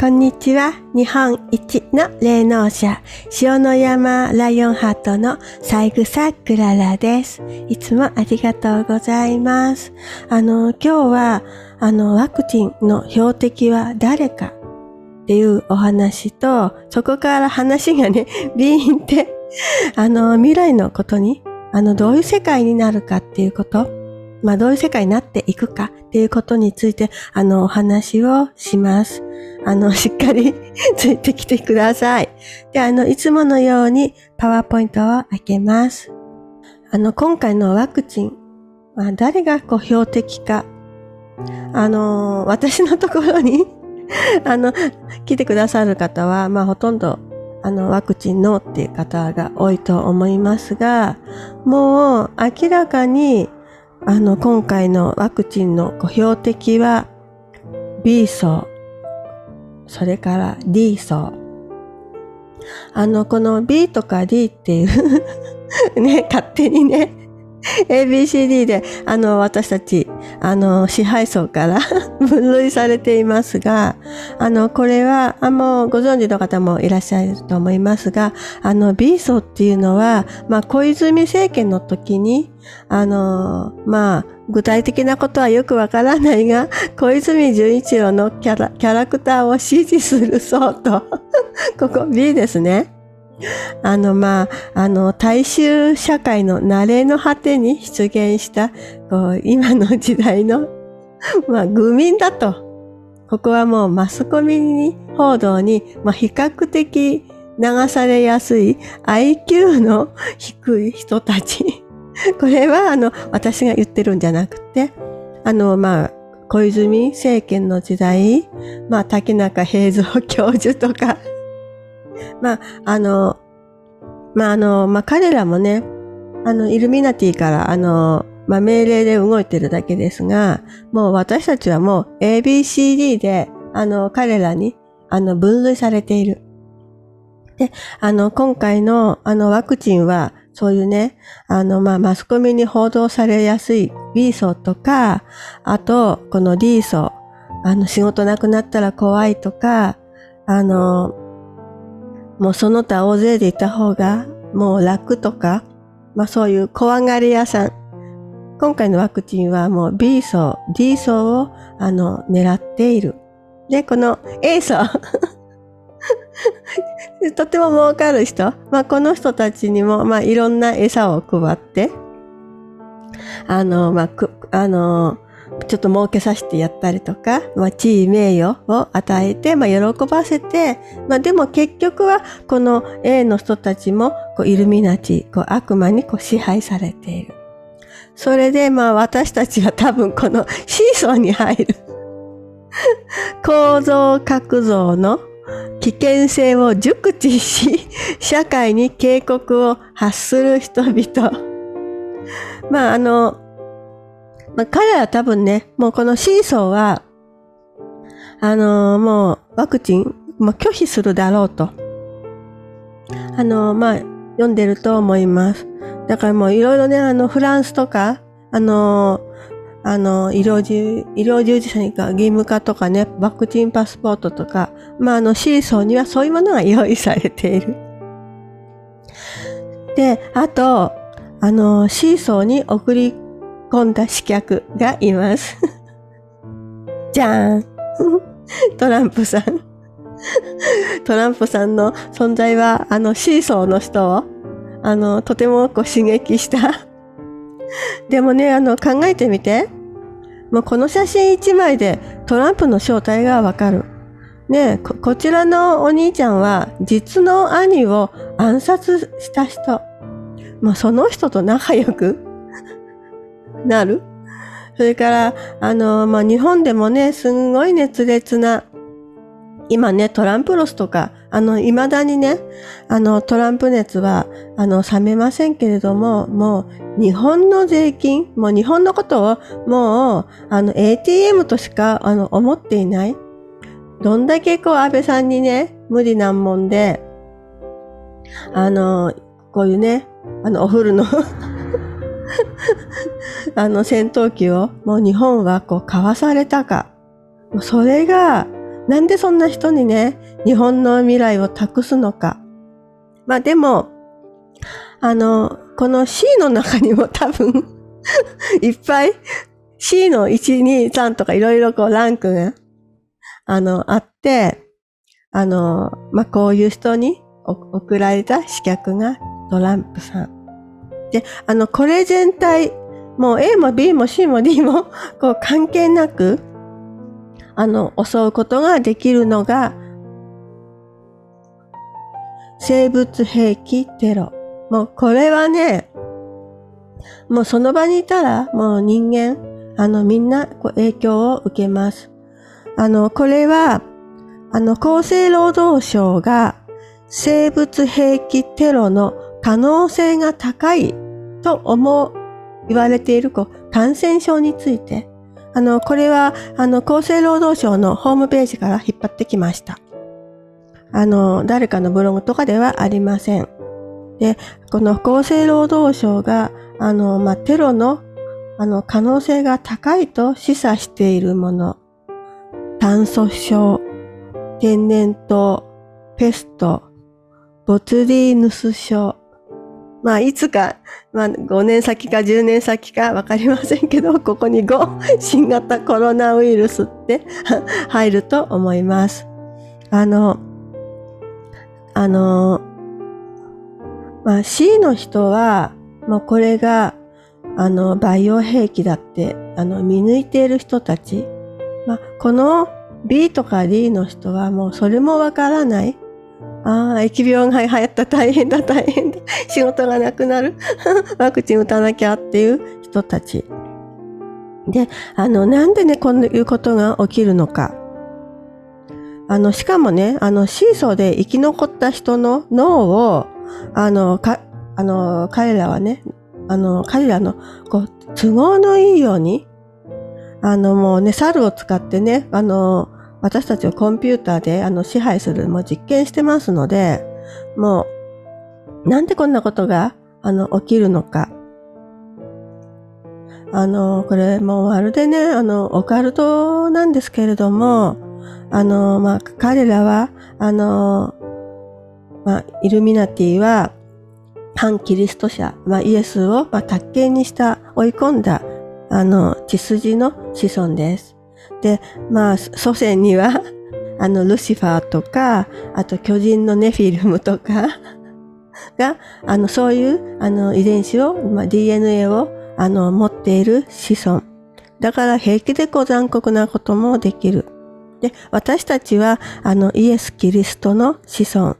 こんにちは。日本一の霊能者、塩の山ライオンハートの三枝クララです。いつもありがとうございます。あの、今日は、あの、ワクチンの標的は誰かっていうお話と、そこから話がね、ビーンって、あの、未来のことに、あの、どういう世界になるかっていうこと、まあ、どういう世界になっていくかっていうことについて、あの、お話をします。あの、しっかりついてきてください。で、あの、いつものようにパワーポイントを開けます。あの、今回のワクチン、まあ、誰がこう標的か、あの、私のところに あの、来てくださる方は、まあ、ほとんど、あの、ワクチンノーっていう方が多いと思いますが、もう明らかにあの、今回のワクチンの標的は B 層、それから D 層。あの、この B とか D っていう ね、勝手にね、ABCD で、あの、私たち、あの、支配層から 分類されていますが、あの、これは、あもうご存知の方もいらっしゃると思いますが、あの、B 層っていうのは、まあ、小泉政権の時に、あの、まあ、具体的なことはよくわからないが、小泉純一郎のキャラキャラクターを支持する層と、ここ B ですね。あの、まあ、あの、大衆社会の慣れの果てに出現した、こう、今の時代の、まあ、愚民だと。ここはもうマスコミに、報道に、まあ、比較的流されやすい IQ の低い人たち。これは、あの、私が言ってるんじゃなくて、あの、まあ、小泉政権の時代、まあ、竹中平蔵教授とか、まあ、あの、まあ、あの、まあ、彼らもね、あの、イルミナティから、あの、まあ、命令で動いてるだけですが、もう私たちはもう ABCD で、あの、彼らに、あの、分類されている。で、あの、今回の、あの、ワクチンは、そういうね、あの、まあ、マスコミに報道されやすい B 層とか、あと、この D 層、あの、仕事なくなったら怖いとか、あの、もうその他大勢でいた方がもう楽とか、まあそういう怖がり屋さん。今回のワクチンはもう B 層、D 層をあの狙っている。で、この A 層。とても儲かる人。まあこの人たちにもまあいろんな餌を配って、あの、まあ、あの、ちょっと儲けさせてやったりとか、まあ、地位名誉を与えて、まあ、喜ばせて、まあ、でも結局は、この A の人たちも、こう、イルミナチ、こう、悪魔にこう支配されている。それで、まあ、私たちは多分このシーソーに入る。構造角像の危険性を熟知し、社会に警告を発する人々。まあ、あの、まあ、彼は多分ね、もうこのシーソーは、あのー、もうワクチン、まあ、拒否するだろうと。あのー、まあ、読んでると思います。だからもういろいろね、あの、フランスとか、あのー、あの、医療従、医療従事者にか義務化とかね、ワクチンパスポートとか、まあ、あの、シーソーにはそういうものが用意されている。で、あと、あの、シーソーに送り込んだ刺客がいます。じゃーん トランプさん トランプさんの存在は、あの、シーソーの人を、あの、とてもこう刺激したでもね、あの、考えてみて。もうこの写真一枚でトランプの正体がわかる。ねこ、こちらのお兄ちゃんは実の兄を暗殺した人。まあ、その人と仲良くなる？それから、あの、まあ、日本でもね、すんごい熱烈な、今ね、トランプロスとか、あの、未だにね、あの、トランプ熱は、あの、冷めませんけれども、もう、日本の税金、もう日本のことを、もう、あの、ATM としか、あの、思っていない。どんだけこう、安倍さんにね、無理難問で、あの、こういうね、あの、お風呂の あの戦闘機をもう日本はこう買わされたか。それがなんでそんな人にね、日本の未来を託すのか。まあでも、あの、この C の中にも多分 いっぱい C の1、2、3とかいろいろこうランクが、あの、あって、あの、まあ、こういう人に送られた刺客がトランプさん。で、あの、これ全体、もう A も B も C も D も、こう関係なく、あの、襲うことができるのが、生物兵器テロ。もうこれはね、もうその場にいたら、もう人間、あの、みんなこう影響を受けます。あの、これは、あの、厚生労働省が生物兵器テロの可能性が高いと思う、言われている感染症について、あの、これは、あの、厚生労働省のホームページから引っ張ってきました。あの、誰かのブログとかではありません。で、この厚生労働省が、あの、まあ、テロの、あの、可能性が高いと示唆しているもの。炭素症、天然痘、ペスト、ボツリーヌス症。まあ、いつか、まあ、5年先か10年先かわかりませんけど、ここに5、新型コロナウイルスって入ると思います。あの、あの、まあ、C の人は、もうこれが、あの、バイオ兵器だって、あの、見抜いている人たち。まあ、この B とか D の人はもうそれもわからない。ああ、疫病が流行った大変だ大変だ。仕事がなくなる。ワクチン打たなきゃっていう人たち。で、あの、なんでね、こういうことが起きるのか。あの、しかもね、あの、シーソーで生き残った人の脳を、あの、か、あの、彼らはね、あの、彼らの、こう、都合のいいように、あの、もうね、猿を使ってね、あの、私たちをコンピューターであの支配するもう実験してますので、もう、なんでこんなことがあの起きるのか。あの、これもうまるでね、あの、オカルトなんですけれども、あの、まあ、彼らは、あの、まあ、イルミナティは、反キリスト者、まあ、イエスを、まあ、卓形にした、追い込んだ、あの、血筋の子孫です。で、まあ、祖先には、あの、ルシファーとか、あと巨人のネフィルムとかが、あの、そういう、あの、遺伝子を、まあ、DNA を、あの、持っている子孫。だから平気でこう残酷なこともできる。で、私たちは、あの、イエス・キリストの子孫。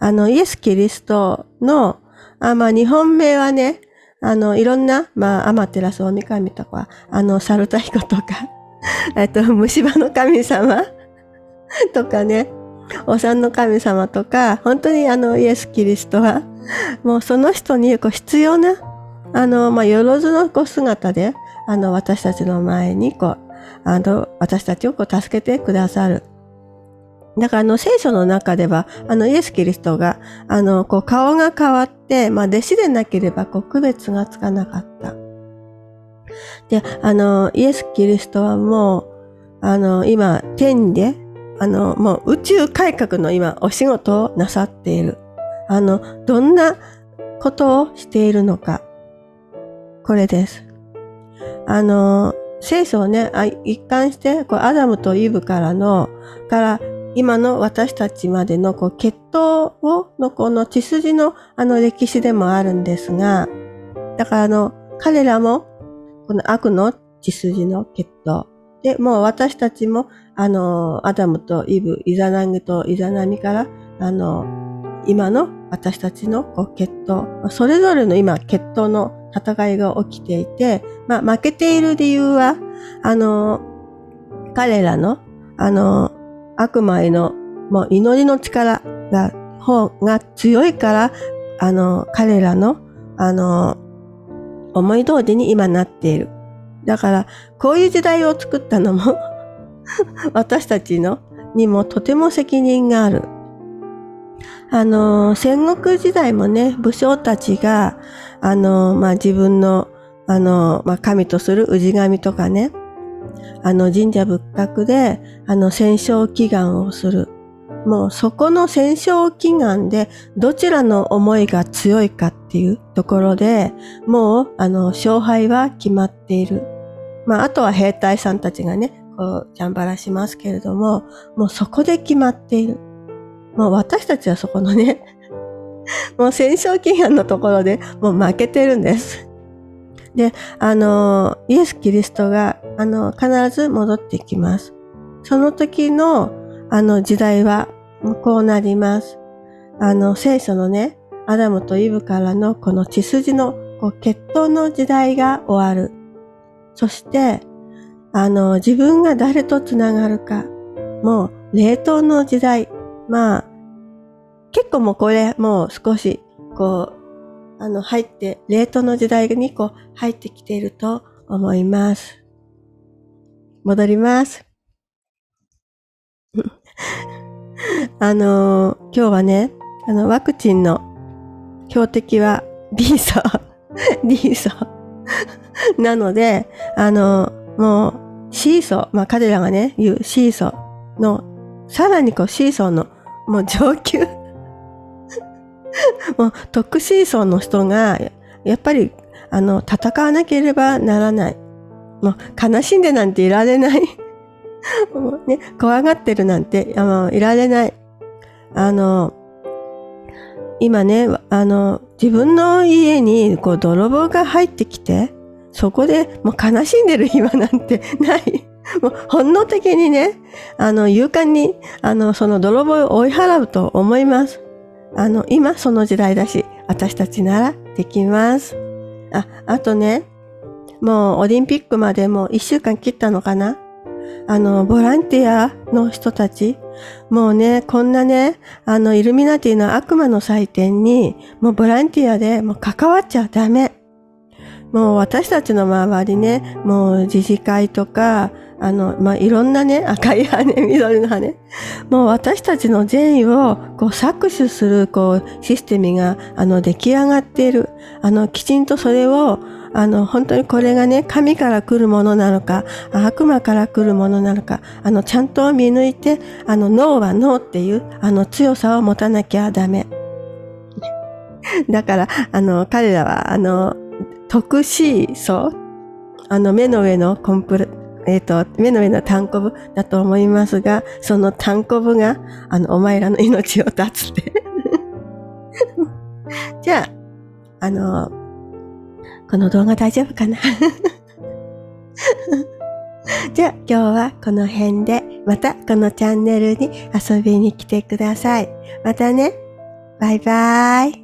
あの、イエス・キリストの、あまあ、日本名はね、あの、いろんな、まあ、アマテラス大神とか、あの、サルタヒコとか、えっと、虫歯の神様とかね、お産の神様とか、本当にあの、イエス・キリストは、もうその人にこう必要な、あの、まあ、よろずのこう姿で、あの、私たちの前に、こう、あの、私たちをこう助けてくださる。だからあの聖書の中では、あのイエス・キリストが、あの、こう顔が変わって、まあ弟子でなければこう区別がつかなかった。で、あの、イエス・キリストはもう、あの、今、天で、あの、もう宇宙改革の今、お仕事をなさっている。あの、どんなことをしているのか。これです。あの、聖書をね、一貫して、こう、アダムとイブからの、から今の私たちまでのこう血統を、のこの血筋のあの歴史でもあるんですが、だからあの、彼らもこの悪の血筋の血統。で、もう私たちも、あの、アダムとイブ、イザナギとイザナミから、あの、今の私たちのこう血統、それぞれの今血統の戦いが起きていて、まあ負けている理由は、あの、彼らの、あの、悪魔への、もう祈りの力が、方が強いから、あの、彼らの、あの、思い通りに今なっている。だから、こういう時代を作ったのも 私たちの、にもとても責任がある。あの、戦国時代もね、武将たちが、あの、まあ、自分の、あの、まあ、神とする氏神とかね、あの神社仏閣で、あの戦勝祈願をする。もうそこの戦勝祈願でどちらの思いが強いかっていうところで、もうあの勝敗は決まっている。まああとは兵隊さんたちがね、こう、ジャンバラしますけれども、もうそこで決まっている。もう私たちはそこのね、もう戦勝祈願のところでもう負けてるんです。で、あの、イエス・キリストが、あの、必ず戻ってきます。その時の、あの、時代は、こうなります。あの、聖書のね、アダムとイブからのこの血筋のこう血統の時代が終わる。そして、あの、自分が誰とつながるか、もう、冷凍の時代。まあ、結構もうこれ、もう少し、こう、あの、入って、冷凍の時代にこう、入ってきていると思います。戻ります。あの今日はね、あの、ワクチンの標的は B 層、D 層 なので、あのもう C 層、まあ彼らがね、言う C 層の、さらにこう C 層の、もう上級 もう特殊層の人が、やっぱり、あの、戦わなければならない。もう悲しんでなんていられない。も うね、怖がってるなんて、あの、いられない。あの、今ね、あの、自分の家に、こう、泥棒が入ってきて、そこでもう悲しんでる暇なんて ない。もう本能的にね、あの、勇敢に、あの、その泥棒を追い払うと思います。あの、今その時代だし、私たちならできます。あ、あとね、もうオリンピックまでもう一週間切ったのかなあの、ボランティアの人たち、もうね、こんなね、あの、イルミナティの悪魔の祭典に、もうボランティアでもう関わっちゃダメ。もう私たちの周りね、もう自治会とか、あの、まあ、いろんなね、赤い羽、緑の羽。もう私たちの善意を、こう、搾取する、こう、システムが、あの、出来上がっている。あの、きちんとそれを、あの、本当にこれがね、神から来るものなのか、悪魔から来るものなのか、あの、ちゃんと見抜いて、あの、脳は脳っていう、あの、強さを持たなきゃダメ。だから、あの、彼らは、あの、特殊層、あの、目の上のコンプレ、えっ、ー、と、目の上の単コブだと思いますが、その単コブが、あの、お前らの命を絶つって じゃあ、あの、この動画大丈夫かな？じゃあ今日はこの辺で、またこのチャンネルに遊びに来てください。またね。バイバーイ。